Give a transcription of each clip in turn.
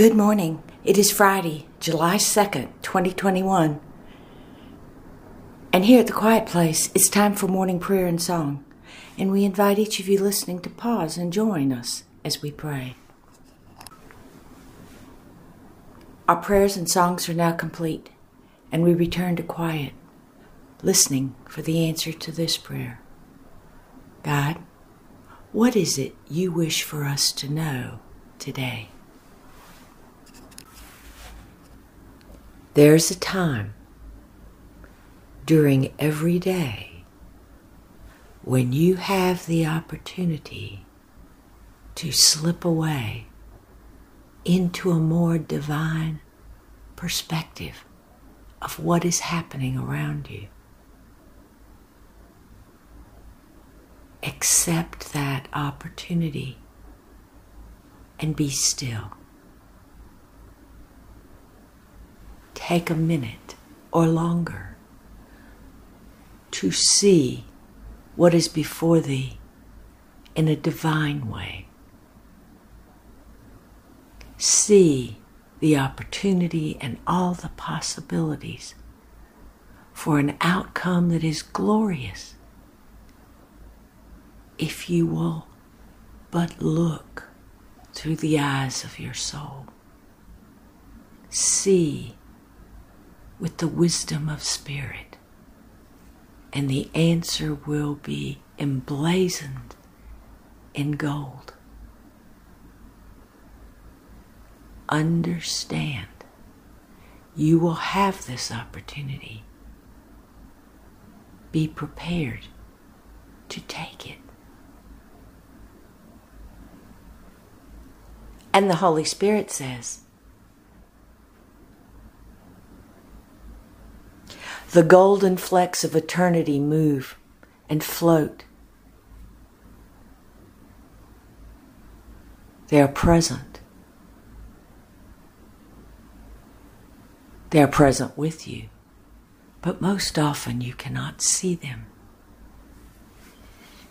Good morning. It is Friday, July 2nd, 2021. And here at the Quiet Place, it's time for morning prayer and song. And we invite each of you listening to pause and join us as we pray. Our prayers and songs are now complete, and we return to quiet, listening for the answer to this prayer God, what is it you wish for us to know today? There's a time during every day when you have the opportunity to slip away into a more divine perspective of what is happening around you. Accept that opportunity and be still. Take a minute or longer to see what is before thee in a divine way. See the opportunity and all the possibilities for an outcome that is glorious if you will but look through the eyes of your soul. See with the wisdom of spirit, and the answer will be emblazoned in gold. Understand you will have this opportunity. Be prepared to take it. And the Holy Spirit says, The golden flecks of eternity move and float. They are present. They are present with you, but most often you cannot see them.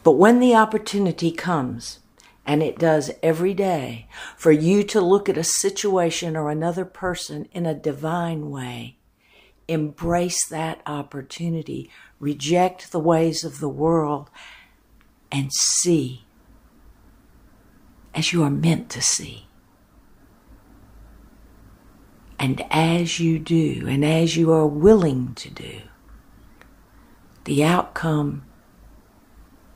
But when the opportunity comes, and it does every day, for you to look at a situation or another person in a divine way, embrace that opportunity, reject the ways of the world, and see as you are meant to see. And as you do, and as you are willing to do, the outcome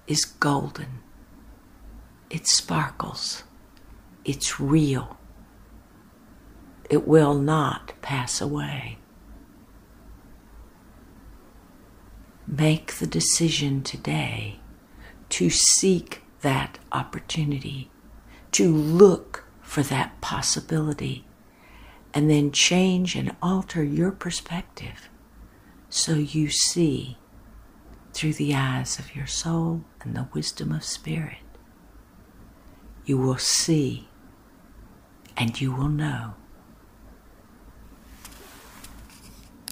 is golden. It sparkles. It's real. It will not pass away. Make the decision today to seek that opportunity, to look for that possibility, and then change and alter your perspective so you see through the eyes of your soul and the wisdom of spirit. You will see and you will know